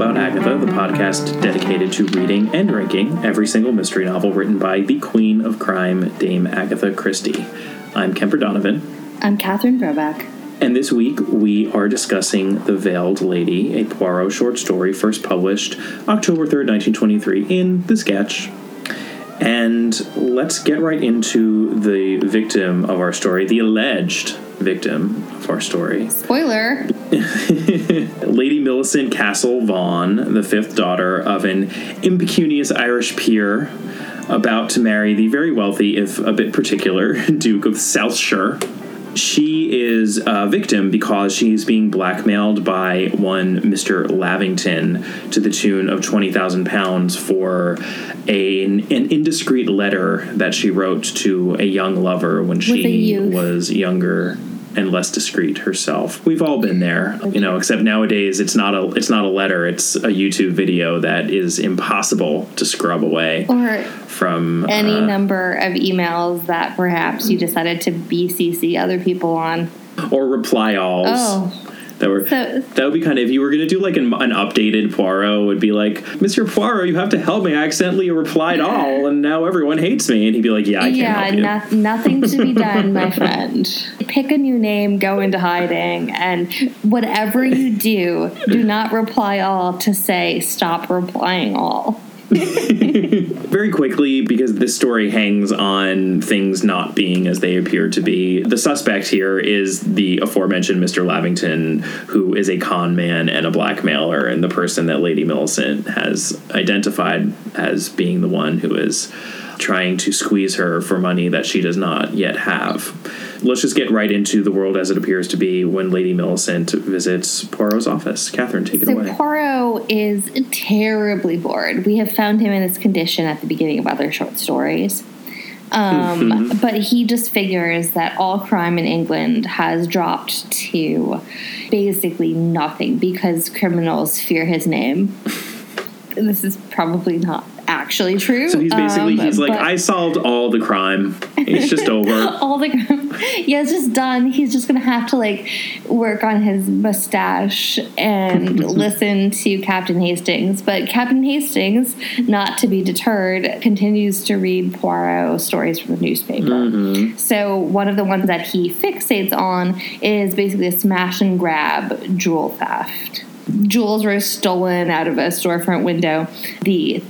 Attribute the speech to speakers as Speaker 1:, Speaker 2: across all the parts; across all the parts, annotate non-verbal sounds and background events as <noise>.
Speaker 1: About Agatha, the podcast dedicated to reading and ranking every single mystery novel written by the Queen of Crime, Dame Agatha Christie. I'm Kemper Donovan.
Speaker 2: I'm Catherine Brobeck.
Speaker 1: And this week we are discussing The Veiled Lady, a Poirot short story first published October 3rd, 1923, in The Sketch. And let's get right into the victim of our story, the alleged victim of our story.
Speaker 2: Spoiler. <laughs>
Speaker 1: Lady Millicent Castle Vaughan, the fifth daughter of an impecunious Irish peer, about to marry the very wealthy, if a bit particular, <laughs> Duke of Southshire. She is a victim because she's being blackmailed by one Mr. Lavington to the tune of £20,000 for a, an indiscreet letter that she wrote to a young lover when she was younger and less discreet herself. We've all been there, you know, except nowadays it's not a it's not a letter, it's a YouTube video that is impossible to scrub away.
Speaker 2: Or
Speaker 1: from
Speaker 2: any uh, number of emails that perhaps you decided to BCC other people on.
Speaker 1: Or reply alls.
Speaker 2: Oh
Speaker 1: that were so, that would be kind of if you were going to do like an, an, updated Poirot would be like Mr. Poirot you have to help me. I accidentally replied all and now everyone hates me. And he'd be like yeah I
Speaker 2: yeah
Speaker 1: no,
Speaker 2: nothing to be done my <laughs> friend. Pick a new name go into hiding and whatever you do do not reply all to say stop replying all <laughs>
Speaker 1: Very quickly, because this story hangs on things not being as they appear to be, the suspect here is the aforementioned Mr. Lavington, who is a con man and a blackmailer, and the person that Lady Millicent has identified as being the one who is trying to squeeze her for money that she does not yet have let's just get right into the world as it appears to be when Lady Millicent visits Poirot's office. Catherine, take it
Speaker 2: so
Speaker 1: away.
Speaker 2: Poirot is terribly bored. We have found him in this condition at the beginning of other short stories. Um, mm-hmm. But he just figures that all crime in England has dropped to basically nothing because criminals fear his name. <laughs> this is probably not actually true.
Speaker 1: So he's basically um, he's like I solved all the crime. It's just <laughs> over.
Speaker 2: all the crime. yeah, it's just done. He's just gonna have to like work on his mustache and <laughs> listen to Captain Hastings. But Captain Hastings, not to be deterred, continues to read Poirot stories from the newspaper. Mm-hmm. So one of the ones that he fixates on is basically a smash and grab jewel theft jewels were stolen out of a storefront window. The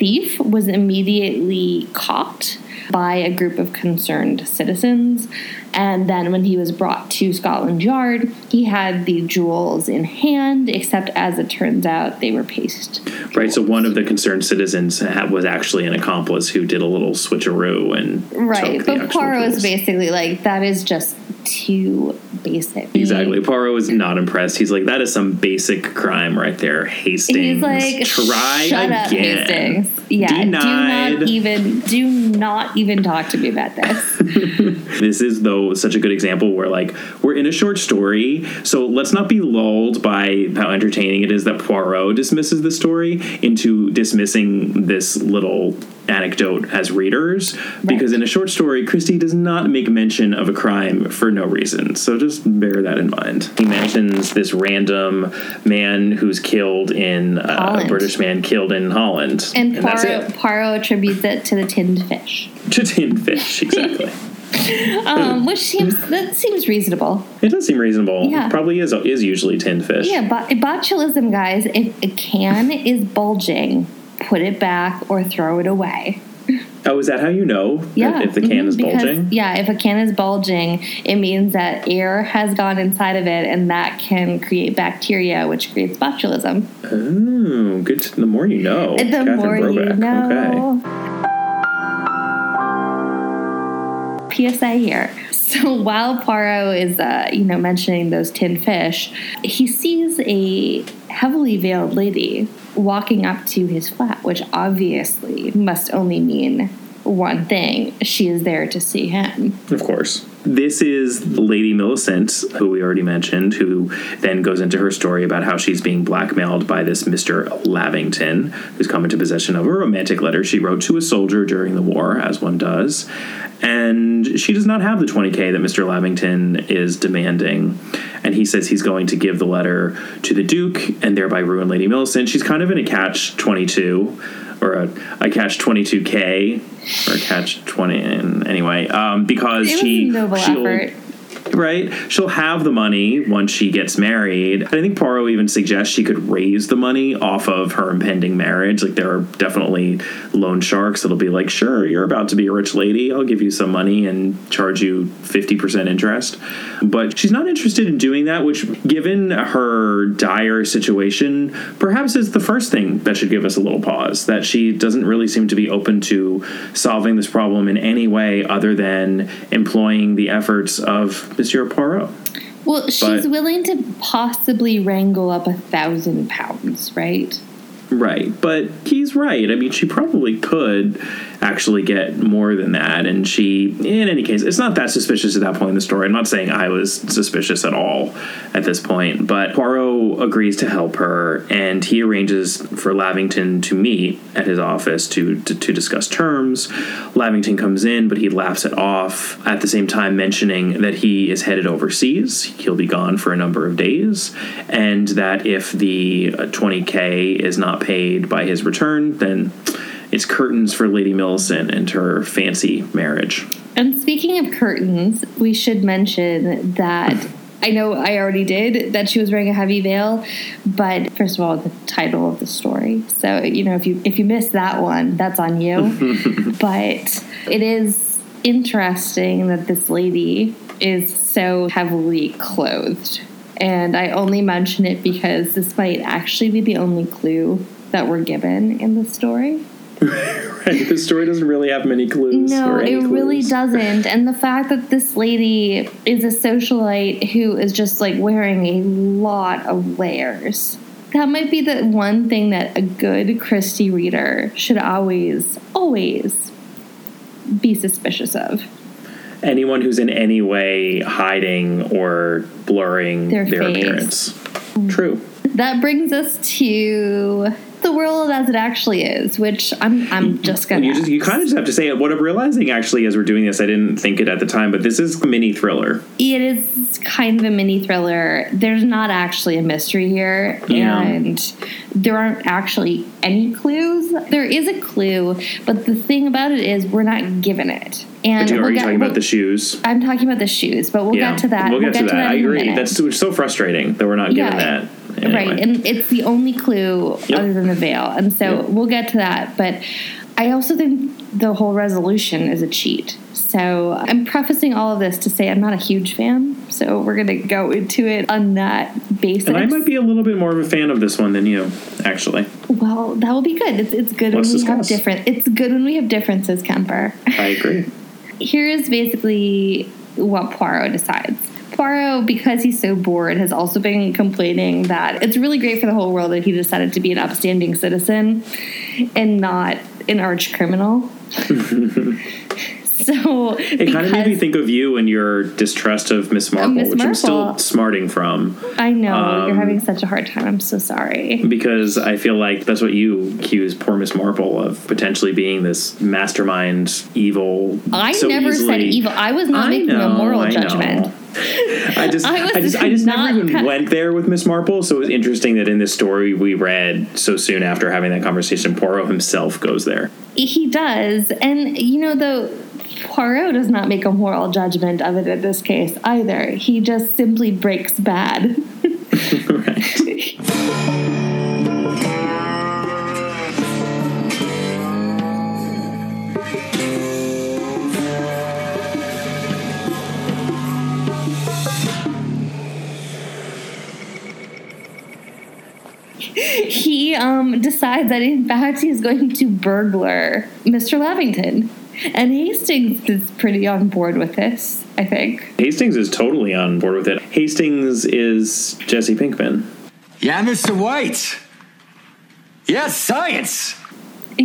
Speaker 2: thief was immediately caught by a group of concerned citizens. And then when he was brought to Scotland Yard, he had the jewels in hand, except as it turns out, they were paste.
Speaker 1: Right. So one of the concerned citizens was actually an accomplice who did a little switcheroo and
Speaker 2: right. but Poirot was basically like, that is just too basic.
Speaker 1: Exactly. Poirot is not impressed. He's like, that is some basic crime right there. Hastings. He's like, try
Speaker 2: shut
Speaker 1: again.
Speaker 2: Up, Hastings. Yeah. Denied. Do not even do not even talk to me about this. <laughs>
Speaker 1: this is though such a good example where like we're in a short story, so let's not be lulled by how entertaining it is that Poirot dismisses the story into dismissing this little anecdote as readers right. because in a short story christie does not make mention of a crime for no reason so just bear that in mind he mentions this random man who's killed in uh, a british man killed in holland
Speaker 2: and, and Poirot, Poirot attributes it to the tinned fish <laughs>
Speaker 1: to tinned fish exactly <laughs>
Speaker 2: um, which seems that seems reasonable.
Speaker 1: It does seem reasonable. Yeah, probably is is usually tinned fish.
Speaker 2: Yeah, but botulism, guys. If a can is bulging, put it back or throw it away.
Speaker 1: Oh, is that how you know?
Speaker 2: Yeah.
Speaker 1: If the can mm-hmm, is
Speaker 2: because,
Speaker 1: bulging?
Speaker 2: Yeah, if a can is bulging, it means that air has gone inside of it and that can create bacteria, which creates botulism.
Speaker 1: Oh, good. To, the more you know.
Speaker 2: The Catherine more Brobeck. you know. Okay. PSA here. <laughs> So while Poirot is, uh, you know, mentioning those tin fish, he sees a heavily veiled lady walking up to his flat, which obviously must only mean one thing she is there to see him.
Speaker 1: Of course. This is Lady Millicent, who we already mentioned, who then goes into her story about how she's being blackmailed by this Mr. Lavington, who's come into possession of a romantic letter she wrote to a soldier during the war, as one does. And she does not have the 20K that Mr. Lavington is demanding. and he says he's going to give the letter to the Duke and thereby ruin Lady Millicent. She's kind of in a catch 22 or a, a catch 22K or catch 20 anyway, um, because she. she'll-
Speaker 2: effort.
Speaker 1: Right. She'll have the money once she gets married. I think Poirot even suggests she could raise the money off of her impending marriage. Like there are definitely loan sharks that'll be like, sure, you're about to be a rich lady. I'll give you some money and charge you 50% interest. But she's not interested in doing that, which, given her dire situation, perhaps is the first thing that should give us a little pause. That she doesn't really seem to be open to solving this problem in any way other than employing the efforts of Monsieur Poirot.
Speaker 2: Well, she's
Speaker 1: But-
Speaker 2: willing to possibly wrangle up a thousand pounds, right?
Speaker 1: Right, but he's right. I mean, she probably could actually get more than that. And she, in any case, it's not that suspicious at that point in the story. I'm not saying I was suspicious at all at this point, but Poirot agrees to help her and he arranges for Lavington to meet at his office to, to, to discuss terms. Lavington comes in, but he laughs it off at the same time mentioning that he is headed overseas. He'll be gone for a number of days, and that if the uh, 20K is not paid by his return, then it's curtains for Lady Millicent and her fancy marriage.
Speaker 2: And speaking of curtains, we should mention that I know I already did that she was wearing a heavy veil, but first of all, the title of the story. So you know, if you if you miss that one, that's on you. <laughs> but it is interesting that this lady is so heavily clothed. And I only mention it because this might actually be the only clue that we're given in the story. <laughs>
Speaker 1: Right, the story doesn't really have many clues.
Speaker 2: No,
Speaker 1: or any
Speaker 2: it really doesn't. And the fact that this lady is a socialite who is just like wearing a lot of layers. That might be the one thing that a good Christie reader should always, always be suspicious of.
Speaker 1: Anyone who's in any way hiding or blurring
Speaker 2: Their
Speaker 1: their, appearance. Mm. True.
Speaker 2: That brings us to the world as it actually is, which I'm I'm just gonna
Speaker 1: You just you kind of just have to say it. What I'm realizing actually as we're doing this, I didn't think it at the time, but this is mini thriller.
Speaker 2: it is kind of a mini thriller. There's not actually a mystery here,
Speaker 1: Yeah.
Speaker 2: and there aren't actually any clues. There is a clue, but the thing about it is we're not given it. And
Speaker 1: Are you
Speaker 2: we'll get-
Speaker 1: talking
Speaker 2: we'll-
Speaker 1: about the shoes?
Speaker 2: I'm talking about the shoes, but we'll get to that.
Speaker 1: We'll get, to, that. I agree. That's so, so frustrating that we're not given that. Anyway.
Speaker 2: Right, and it's the only clue
Speaker 1: Yep.
Speaker 2: other than the veil, and so
Speaker 1: Yep.
Speaker 2: we'll get to that. But I also think the whole resolution is a cheat. So I'm prefacing all of this to say I'm not a huge fan. So we're gonna go into it on that basis.
Speaker 1: and I might be a little bit more of a fan of this one than you, actually.
Speaker 2: well, that will be good. It's, it's good
Speaker 1: Let's
Speaker 2: when we have different. It's good when we have differences, Kemper.
Speaker 1: I agree. <laughs>
Speaker 2: here is basically what Poirot decides. Poirot, because he's so bored, has also been complaining that it's really great for the whole world that he decided to be an upstanding citizen and not an arch criminal. <laughs> so
Speaker 1: It kind of made me think of you and your distrust of Miss Marple,
Speaker 2: Miss
Speaker 1: which I'm still smarting from
Speaker 2: I know you're
Speaker 1: um,
Speaker 2: having such a hard time. I'm so sorry.
Speaker 1: because I feel like that's what you accuse poor Miss Marple of potentially being this mastermind evil.
Speaker 2: I
Speaker 1: so
Speaker 2: never said evil. I was not
Speaker 1: I
Speaker 2: making a moral
Speaker 1: I know. I just,
Speaker 2: I
Speaker 1: I, just, I just never even went there with Miss Marple. So it was interesting that in this story we read so soon after having that conversation, Poirot himself goes there.
Speaker 2: He does. And, you know, though, Poirot does not make a moral judgment of it in this case either. He just simply breaks bad. <laughs> he um, decides that, in fact, he's going to burglar Mr. Lavington. And Hastings is pretty on board with this, I think.
Speaker 1: Hastings is totally on board with it. Hastings is Jesse Pinkman.
Speaker 3: Yeah, Mr. White. Yes, science.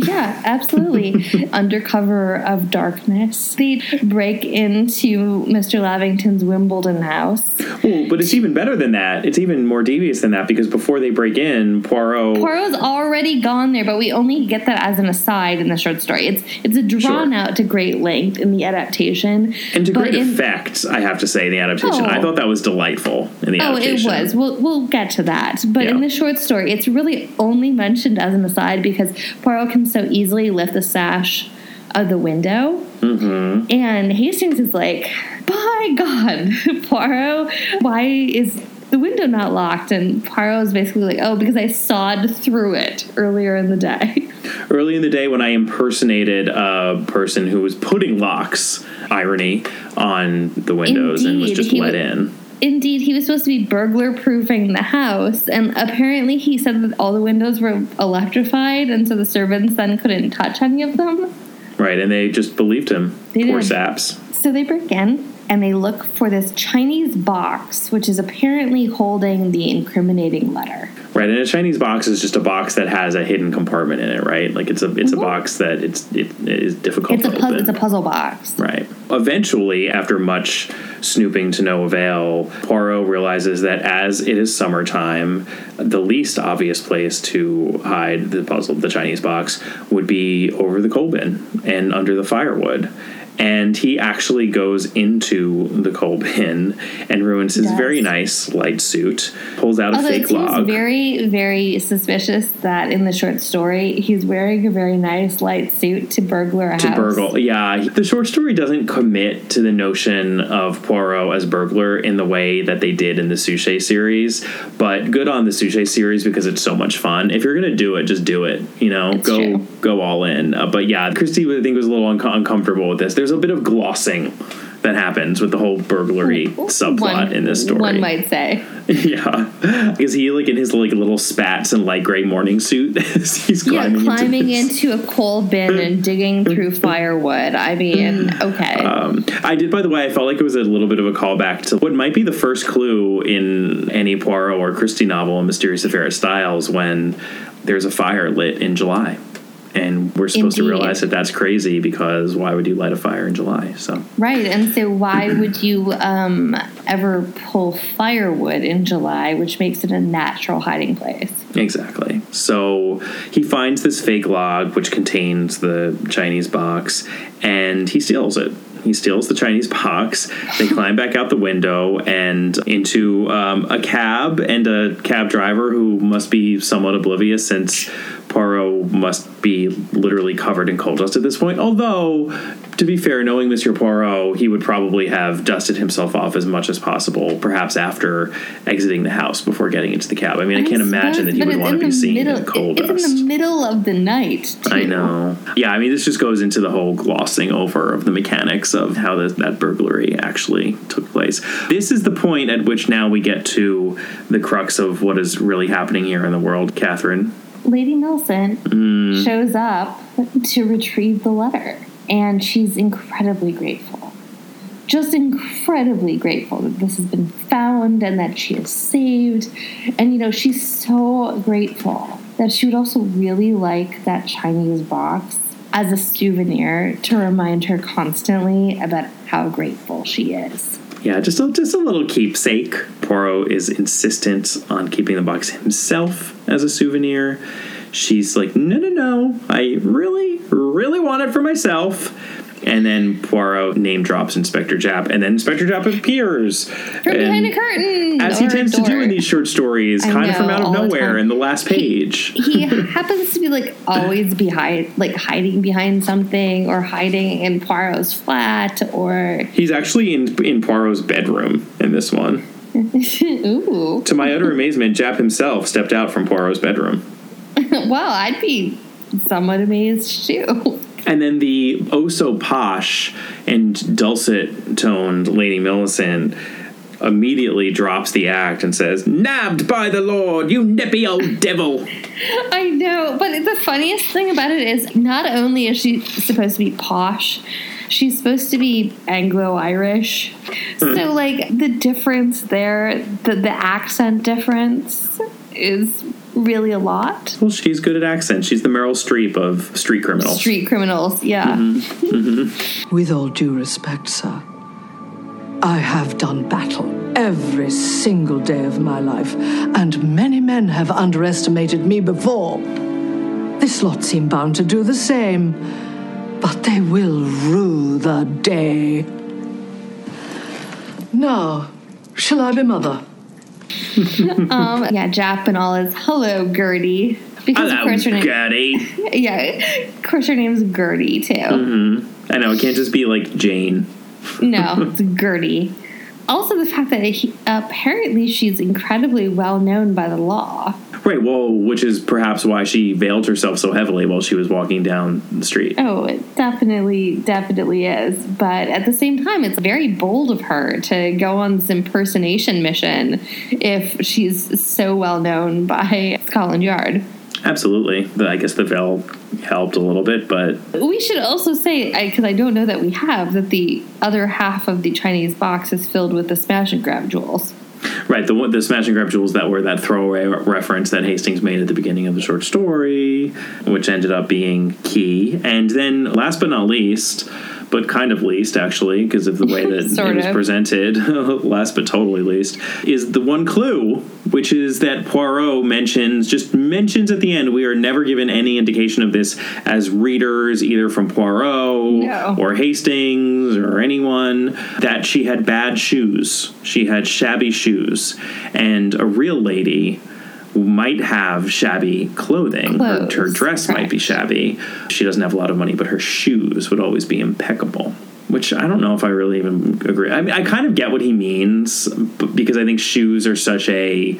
Speaker 2: Yeah, absolutely. <laughs> Under cover of darkness, they break into Mr. Lavington's Wimbledon house.
Speaker 1: Well, but it's even better than that. It's even more devious than that because before they break in, Poirot.
Speaker 2: Poirot's already gone there, but we only get that as an aside in the short story. It's it's a drawn
Speaker 1: Sure.
Speaker 2: out to great length in the adaptation.
Speaker 1: and to great
Speaker 2: in-
Speaker 1: effect, I have to say, in the adaptation.
Speaker 2: Oh.
Speaker 1: I thought that was delightful in the adaptation.
Speaker 2: Oh, it was. We'll we'll get to that. But in the short story, it's really only mentioned as an aside because Poirot can so easily lift the sash of the window,
Speaker 1: Mm-hmm.
Speaker 2: and Hastings is like, "By God, <laughs> Poirot, why is?" The window not locked, and Poirot is basically like, "Oh, because I sawed through it earlier in the day." <laughs>
Speaker 1: Early in the day, when I impersonated a person who was putting locks, irony, on the windows and was just let in.
Speaker 2: Indeed, he was supposed to be burglar proofing the house, and apparently he said that all the windows were electrified, and so the servants then couldn't touch any of them.
Speaker 1: Right, and they just believed him.
Speaker 2: They
Speaker 1: Poor
Speaker 2: did.
Speaker 1: saps.
Speaker 2: So they break in and they look for this Chinese box, which is apparently holding the incriminating letter.
Speaker 1: Right, and a Chinese box is just a box that has a hidden compartment in it, right? Like it's a it's a
Speaker 2: Mhm.
Speaker 1: box that it's it, it is difficult
Speaker 2: It's a
Speaker 1: to
Speaker 2: puzzle.
Speaker 1: open.
Speaker 2: It's a puzzle box.
Speaker 1: Right. Eventually, after much snooping to no avail, Poirot realizes that as it is summertime, the least obvious place to hide the puzzle, the Chinese box, would be over the coal bin and under the firewood. And he actually goes into the coal bin and ruins his
Speaker 2: Yes.
Speaker 1: very nice light suit, pulls out a
Speaker 2: Although it
Speaker 1: fake
Speaker 2: seems
Speaker 1: log.
Speaker 2: very, very suspicious that in the short story he's wearing a very nice light suit to burglar a
Speaker 1: to
Speaker 2: house.
Speaker 1: burgle. Yeah, the short story doesn't commit to the notion of Poirot as burglar in the way that they did in the Suchet series, but good on the Suchet series because it's so much fun. If you're gonna do it, just do it. You know,
Speaker 2: It's
Speaker 1: go
Speaker 2: true.
Speaker 1: go all in. Uh, but yeah, Christie I think was a little unco- uncomfortable with this. There's a bit of glossing that happens with the whole burglary subplot
Speaker 2: One-
Speaker 1: in this story.
Speaker 2: One might say. <laughs>
Speaker 1: yeah, because he like in his like little spats and light gray morning suit. <laughs> as he's
Speaker 2: Yeah,
Speaker 1: climbing,
Speaker 2: climbing
Speaker 1: into,
Speaker 2: into a coal bin and <laughs> digging through firewood. I mean, okay.
Speaker 1: Um, I did, by the way, I felt like it was a little bit of a callback to what might be the first clue in any Poirot or Christie novel, A Mysterious Affair of Styles, when there's a fire lit in July. And we're supposed to realize that that's crazy because why would you light a fire in July? So,
Speaker 2: Right, and so why would you um, ever pull firewood in July, which makes it a natural hiding place?
Speaker 1: exactly. So, he finds this fake log which contains the Chinese box and he steals it. He steals the Chinese box. They climb back out the window and into um, a cab and a cab driver who must be somewhat oblivious since Poirot must be literally covered in coal dust at this point. Although, to be fair, knowing Monsieur Poirot, he would probably have dusted himself off as much as possible, perhaps after exiting the house before getting into the cab. I mean, I, can't imagine that
Speaker 2: he
Speaker 1: would want to be seen
Speaker 2: middle,
Speaker 1: in coal
Speaker 2: It's
Speaker 1: dust.
Speaker 2: in the middle of the night. Too.
Speaker 1: I know. Yeah, I mean, this just goes into the whole glossing over of the mechanics of how the, that burglary actually took place. This is the point at which now we get to the crux of what is really happening here in the world, Catherine.
Speaker 2: Lady Millicent
Speaker 1: Mm.
Speaker 2: shows up to retrieve the letter, and she's incredibly grateful. Just incredibly grateful that this has been found and that she is saved. And you know, she's so grateful that she would also really like that Chinese box as a souvenir to remind her constantly about how grateful she is.
Speaker 1: Yeah, just a, just a little keepsake. Poirot is insistent on keeping the box himself as a souvenir. She's like, no, no, no, I really, really want it for myself. And then Poirot name drops Inspector Japp, and then Inspector Japp appears
Speaker 2: From behind a curtain!
Speaker 1: as he tends to do in these short stories,
Speaker 2: I
Speaker 1: kind of from out of
Speaker 2: all the
Speaker 1: nowhere in the last page.
Speaker 2: he happens to be like always behind like hiding behind something or hiding in Poirot's flat or
Speaker 1: He's actually in in Poirot's bedroom in this one. <laughs>
Speaker 2: ooh
Speaker 1: To my utter amazement, Japp himself stepped out from Poirot's bedroom. <laughs>
Speaker 2: well I'd be somewhat amazed too.
Speaker 1: And then the oh so posh and dulcet toned Lady Millicent immediately drops the act and says, Nabbed by the Lord, you nippy old <coughs> devil.
Speaker 2: I know but the funniest thing about it is not only is she supposed to be posh she's supposed to be Anglo-Irish. Hmm. So like the difference there the, the accent difference is really a lot.
Speaker 1: Well, she's good at accents. She's the Meryl Streep of street criminals.
Speaker 2: Street criminals, yeah. Mm-hmm. Mm-hmm.
Speaker 3: With all due respect, sir, I have done battle every single day of my life, and many men have underestimated me before. This lot seem bound to do the same, but they will rue the day. Now, shall I be mother? <laughs>
Speaker 2: Um, yeah, Japp and all is hello, Gertie. Because of
Speaker 1: Hello,
Speaker 2: course her name,
Speaker 1: Gertie. <laughs>
Speaker 2: yeah, of course her name's Gertie too.
Speaker 1: I know it can't just be like Jane.
Speaker 2: No, it's <laughs> Gertie. Also, the fact that he, apparently she's incredibly well known by the law.
Speaker 1: Right. Well, which is perhaps why she veiled herself so heavily while she was walking down the street.
Speaker 2: Oh, it definitely, definitely is. But at the same time, it's very bold of her to go on this impersonation mission if she's so well known by Scotland Yard.
Speaker 1: Absolutely. I guess the veil helped a little bit, but
Speaker 2: We should also say, because I, don't know that we have, that the other half of the Chinese box is filled with the smash and grab jewels.
Speaker 1: right the the smash and grab jewels that were that throwaway reference that Hastings made at the beginning of the short story, which ended up being key. And then, last but not least, but kind of least actually, because of the way <laughs> that it was
Speaker 2: of.
Speaker 1: presented, <laughs> last but totally least, is the one clue, which is that Poirot mentions, just mentions at the end. We are never given any indication of this as readers, either from Poirot
Speaker 2: No.
Speaker 1: or Hastings or anyone, that she had bad shoes. She had shabby shoes. And a real lady might have shabby clothing. Her, her dress might be shabby. She doesn't have a lot of money, but her shoes would always be impeccable. Which I don't know if I really even agree. I mean, I kind of get what he means because I think shoes are such a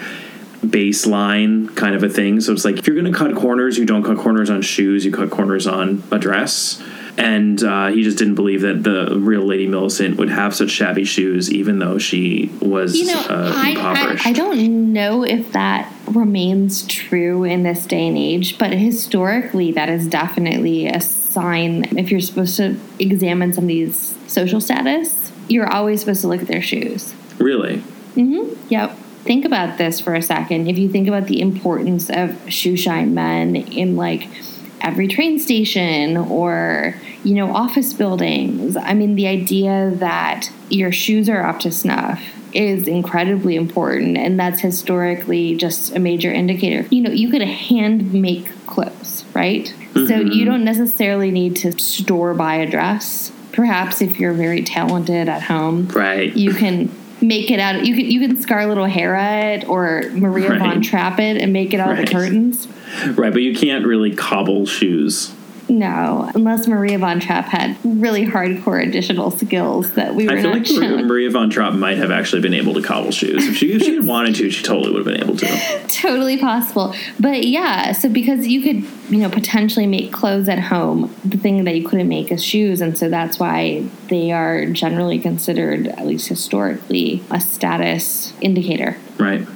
Speaker 1: baseline kind of a thing. So it's like if you're going to cut corners, you don't cut corners on shoes, you cut corners on a dress. And uh, he just didn't believe that the real Lady Millicent would have such shabby shoes, even though she was
Speaker 2: You know,
Speaker 1: uh,
Speaker 2: I,
Speaker 1: impoverished.
Speaker 2: I, I don't know if that remains true in this day and age, but historically, that is definitely a sign. If you're supposed to examine somebody's social status, you're always supposed to look at their shoes.
Speaker 1: Really? Mm-hmm.
Speaker 2: Yep. Think about this for a second. If you think about the importance of shoe shine men in like every train station or, you know, office buildings, I mean, the idea that your shoes are up to snuff is incredibly important. And that's historically just a major indicator. You know, you could hand make clothes, right? So mm-hmm. you don't necessarily need to store buy a dress. Perhaps if you're very talented at home,
Speaker 1: Right.
Speaker 2: you can make it out. You can you can Scarlett O'Hara it or Maria
Speaker 1: Right.
Speaker 2: Von Trapp it and make it out of the curtains.
Speaker 1: right, but you can't really cobble shoes.
Speaker 2: No, unless Maria Von Trapp had really hardcore additional skills that we were
Speaker 1: I feel like Maria,
Speaker 2: shown.
Speaker 1: Maria von Trapp might have actually been able to cobble shoes. If she, if she had <laughs> wanted to, she totally would have been able to.
Speaker 2: totally possible. But yeah, so because you could, you know, potentially make clothes at home, the thing that you couldn't make is shoes, and so that's why they are generally considered, at least historically, a status indicator.
Speaker 1: Right.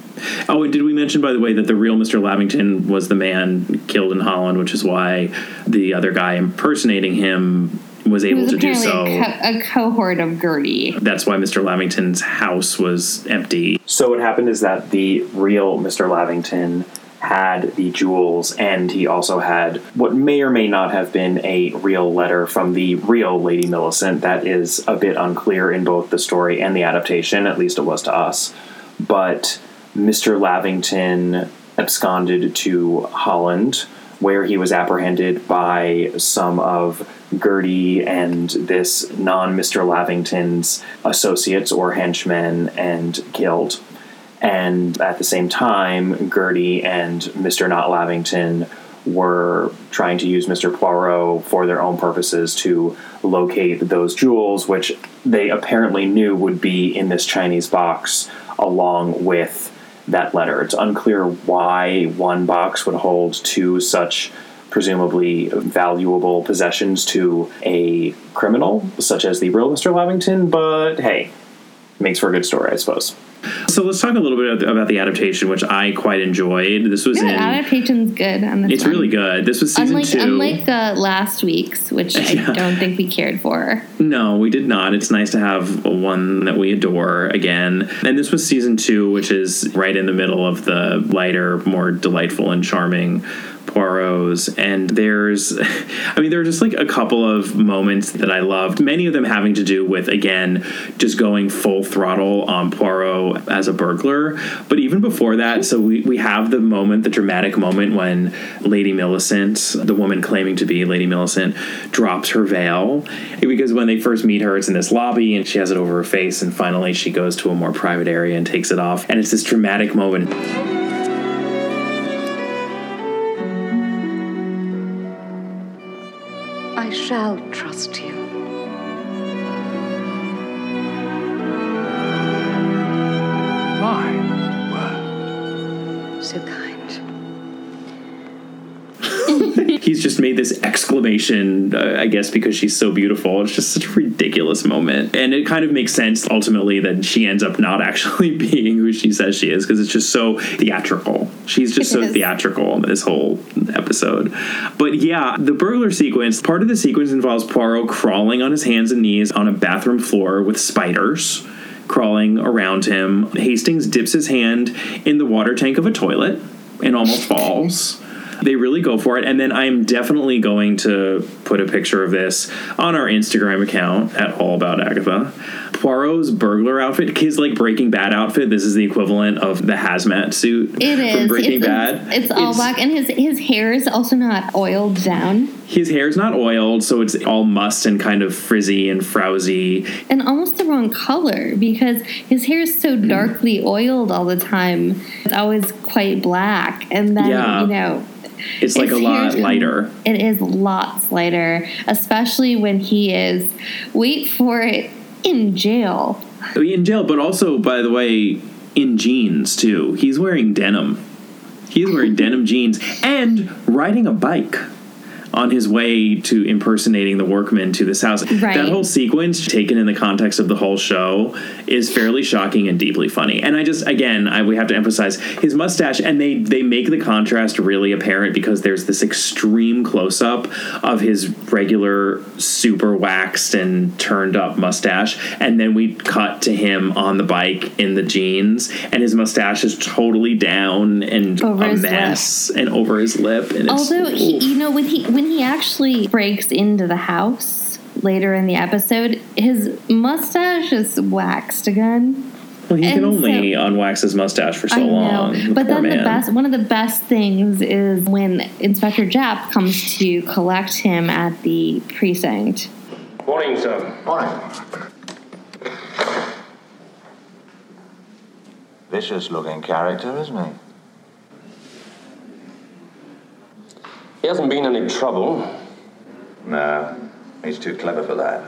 Speaker 1: Oh, and did we mention, by the way, that the real Mr. Lavington was the man killed in Holland, which is why the other guy impersonating him was able
Speaker 2: was
Speaker 1: to do so.
Speaker 2: a, co- a cohort of Gertie.
Speaker 1: That's why Mr. Lavington's house was empty.
Speaker 4: So what happened is that the real Mr. Lavington had the jewels, and he also had what may or may not have been a real letter from the real Lady Millicent. That is a bit unclear in both the story and the adaptation, at least it was to us. But Mr. Lavington absconded to Holland, where he was apprehended by some of Gertie and this non Mr. Lavington's associates or henchmen and killed. And at the same time, Gertie and Mr. Not Lavington were trying to use Mr. Poirot for their own purposes to locate those jewels, which they apparently knew would be in this Chinese box along with that letter. It's unclear why one box would hold two such presumably valuable possessions to a criminal, such as the real Mr. Lavington, but hey, makes for a good story, I suppose.
Speaker 1: So let's talk a little bit about the adaptation, which I quite enjoyed. This was
Speaker 2: Yeah,
Speaker 1: in.
Speaker 2: adaptation's good on this
Speaker 1: It's
Speaker 2: one.
Speaker 1: really good. This was season
Speaker 2: Unlike
Speaker 1: two.
Speaker 2: unlike uh, last week's, which <laughs>
Speaker 1: Yeah.
Speaker 2: I don't think we cared for.
Speaker 1: No, we did not. It's nice to have one that we adore again. And this was season two, which is right in the middle of the lighter, more delightful and charming Poirot's. And there's, <laughs> I mean, there are just like a couple of moments that I loved. Many of them having to do with, again, just going full throttle on Poirot as a burglar. But even before that, so we, we have the moment, the dramatic moment when Lady Millicent, the woman claiming to be Lady Millicent, drops her veil. Because when they first meet her, it's in this lobby and she has it over her face. And finally, she goes to a more private area and takes it off. And it's this dramatic moment.
Speaker 5: I shall trust you.
Speaker 1: He's just made this exclamation, uh, I guess, because she's so beautiful. It's just such a ridiculous moment. And it kind of makes sense ultimately that she ends up not <laughs> actually being who she says she is because it's just so theatrical. She's just
Speaker 2: It
Speaker 1: so
Speaker 2: is.
Speaker 1: theatrical in this whole episode. But yeah, the burglar sequence, part of the sequence involves Poirot crawling on his hands and knees on a bathroom floor with spiders crawling around him. Hastings dips his hand in the water tank of a toilet and almost <laughs> falls. They really go for it. And then I'm definitely going to put a picture of this on our Instagram account at All About Agatha. Poirot's burglar outfit, his like Breaking Bad outfit, this is the equivalent of the hazmat suit
Speaker 2: It
Speaker 1: from. Breaking
Speaker 2: it's,
Speaker 1: Bad.
Speaker 2: It's, it's all black, and his his hair is also not oiled down,
Speaker 1: His hair is not oiled, so it's all mussed and kind of frizzy and frowsy.
Speaker 2: and almost the wrong color because his hair is so mm-hmm. darkly oiled all the time. It's always quite black, and then
Speaker 1: Yeah.
Speaker 2: you know.
Speaker 1: It's like a lot lighter.
Speaker 2: It is lots lighter, especially when he is. Wait for it in jail.
Speaker 1: Oh, in jail, but also, by the way, in jeans too. He's wearing denim. He's wearing <laughs> denim jeans and riding a bike on his way to impersonating the workman to this house.
Speaker 2: Right.
Speaker 1: That whole sequence, taken in the context of the whole show, is fairly shocking and deeply funny. And I just, again, I we have to emphasize his mustache, and they they make the contrast really apparent because there's this extreme close up of his regular super waxed and turned up mustache, and then we cut to him on the bike in the jeans, and his mustache is totally down and
Speaker 2: Over
Speaker 1: a
Speaker 2: his lip.
Speaker 1: mess, and over his lip. And it's,
Speaker 2: Although he, you know, when he when he actually breaks into the house later in the episode, his mustache is waxed again.
Speaker 1: Well, he can only
Speaker 2: so-
Speaker 1: unwax his mustache for so
Speaker 2: I know,
Speaker 1: long.
Speaker 2: but
Speaker 1: poor
Speaker 2: then the best one of the best things is when Inspector Japp comes to collect him at the precinct.
Speaker 6: Morning, sir.
Speaker 7: Morning. Vicious looking character, isn't he?
Speaker 6: He hasn't been any trouble.
Speaker 7: No, he's too clever for that.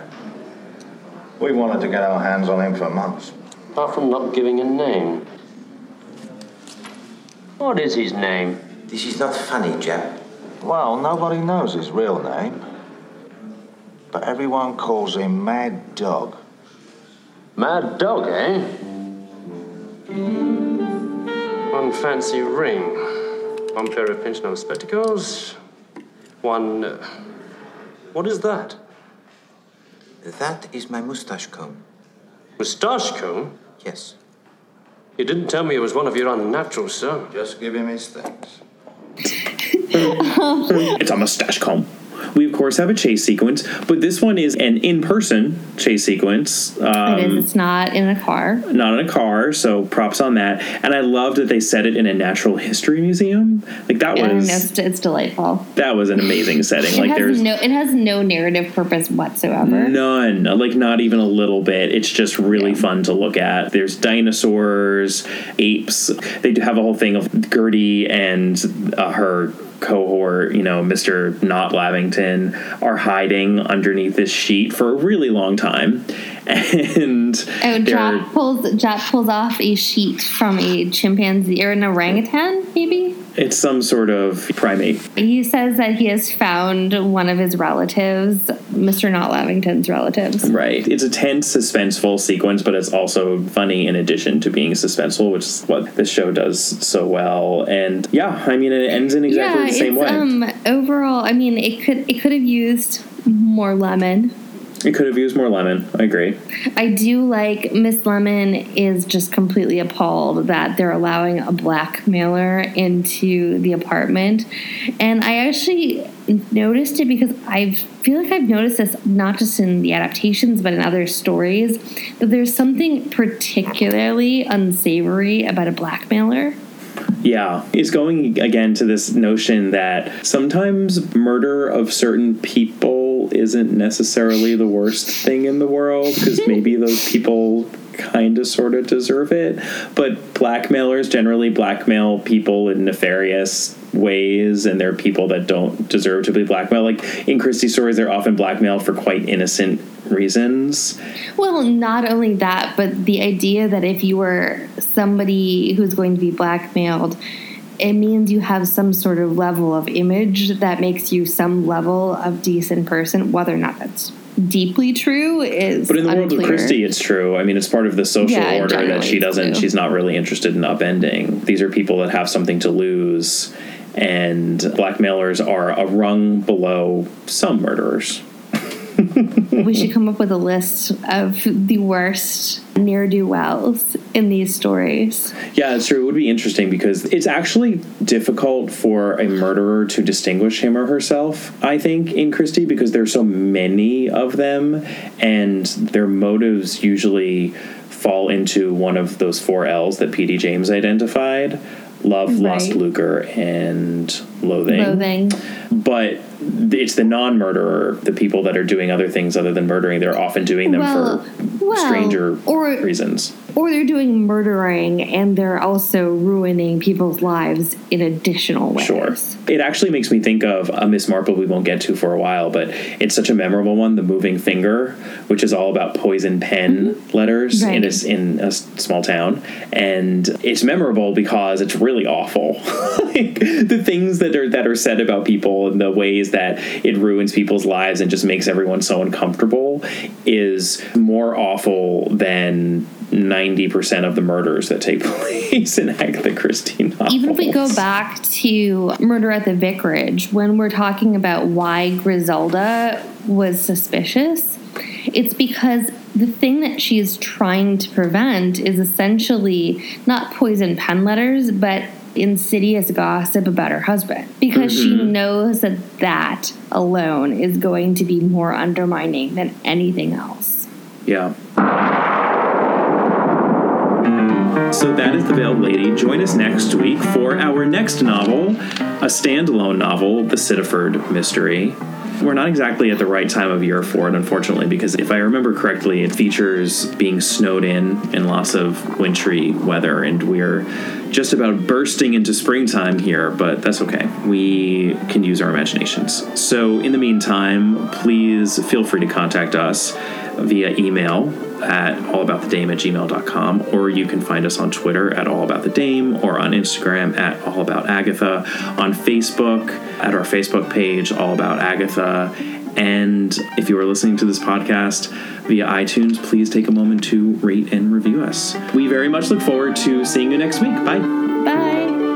Speaker 7: We wanted to get our hands on him for months.
Speaker 6: Apart from not giving a name. What is his name?
Speaker 8: This is not funny, Japp.
Speaker 7: Well, nobody knows his real name. But everyone calls him Mad Dog.
Speaker 6: Mad Dog, eh? One fancy ring. One pair of pinch nose spectacles. One. Uh, what is that?
Speaker 8: That is my mustache comb.
Speaker 6: Moustache comb?
Speaker 8: Yes.
Speaker 6: You didn't tell me it was one of your unnatural, sir.
Speaker 7: Just give him his things. <laughs>
Speaker 1: It's a mustache comb. We of course have a chase sequence, but this one is an in-person chase sequence. Um,
Speaker 2: it is. It's not in a car.
Speaker 1: not in a car, so props on that. And I love that they set it in a natural history museum. Like that
Speaker 2: And
Speaker 1: was
Speaker 2: it's, it's delightful.
Speaker 1: that was an amazing <laughs> setting. Like there's
Speaker 2: no. It has no narrative purpose whatsoever.
Speaker 1: None, like not even a little bit. It's just really
Speaker 2: Yeah.
Speaker 1: fun to look at. There's dinosaurs, apes. They do have a whole thing of Gertie and uh, her cohort, you know, Mr. Not Lavington, are hiding underneath this sheet for a really long time. And
Speaker 2: Oh, Japp pulls Japp pulls off a sheet from a chimpanzee or an orangutan, maybe.
Speaker 1: It's some sort of primate.
Speaker 2: He says that he has found one of his relatives, Mr. Not Lavington's relatives.
Speaker 1: Right. It's a tense, suspenseful sequence, but it's also funny in addition to being suspenseful, which is what this show does so well. And yeah, I mean, it ends in exactly
Speaker 2: yeah,
Speaker 1: the same
Speaker 2: it's,
Speaker 1: way.
Speaker 2: um overall, I mean, it could it could have used more lemon.
Speaker 1: It could have used more lemon. I agree.
Speaker 2: I do like Miss Lemon is just completely appalled that they're allowing a blackmailer into the apartment. And I actually noticed it because I feel like I've noticed this not just in the adaptations but in other stories that there's something particularly unsavory about a blackmailer.
Speaker 1: Yeah, it's going again to this notion that sometimes murder of certain people isn't necessarily the worst thing in the world because <laughs> maybe those people kind of sort of deserve it. But blackmailers generally blackmail people in nefarious ways, and there are people that don't deserve to be blackmailed. Like in Christie stories, they're often blackmailed for quite innocent reasons.
Speaker 2: Well, not only that, but the idea that if you were somebody who's going to be blackmailed, it means you have some sort of level of image that makes you some level of decent person, whether or not that's deeply true is
Speaker 1: But in the world of. Christie, it's true. I mean, it's part of the social
Speaker 2: Yeah,
Speaker 1: order that she doesn't. She's not really interested in upending. These are people that have something to lose, and blackmailers are a rung below some murderers.
Speaker 2: we should come up with a list of the worst ne'er do wells in these stories.
Speaker 1: Yeah, it's true. It would be interesting because it's actually difficult for a murderer to distinguish him or herself, I think, in Christie, because there's so many of them, and their motives usually fall into one of those four L's that P.D. James identified love, lust,
Speaker 2: Right.
Speaker 1: lucre, and loathing.
Speaker 2: Loathing.
Speaker 1: But it's the non murderer, the people that are doing other things other than murdering, they're often doing them
Speaker 2: Well,
Speaker 1: for
Speaker 2: well,
Speaker 1: stranger
Speaker 2: or-
Speaker 1: reasons.
Speaker 2: Or they're doing murdering and they're also ruining people's lives in additional ways.
Speaker 1: Sure. It actually makes me think of a Miss Marple we won't get to for a while, but it's such a memorable one, The Moving Finger, which is all about poison pen mm-hmm. letters in, a, in a small town. And it's memorable because it's really awful. <laughs> like the things that are that are said about people and the ways that it ruins people's lives and just makes everyone so uncomfortable is more awful than 90% of the murders that take <laughs> place in Agatha Christie novels.
Speaker 2: Even if we go back to Murder at the Vicarage, when we're talking about why Griselda was suspicious, it's because the thing that she is trying to prevent is essentially not poison pen letters, but insidious gossip about her husband. Because she mm-hmm. knows that that alone is going to be more undermining than anything else.
Speaker 1: Yeah. So that is The Veiled Lady. Join us next week for our next novel, a standalone novel, The Sittaford Mystery. We're not exactly at the right time of year for it, unfortunately, because if I remember correctly, it features being snowed in and lots of wintry weather, and we're just about bursting into springtime here, but that's okay. We can use our imaginations. So, in the meantime, please feel free to contact us via email at allaboutthedame at gmail.com or you can find us on twitter at allaboutthedame or on instagram at allaboutagatha on facebook at our facebook page all about agatha and if you are listening to this podcast via itunes please take a moment to rate and review us. We very much look forward to seeing you next week. Bye. bye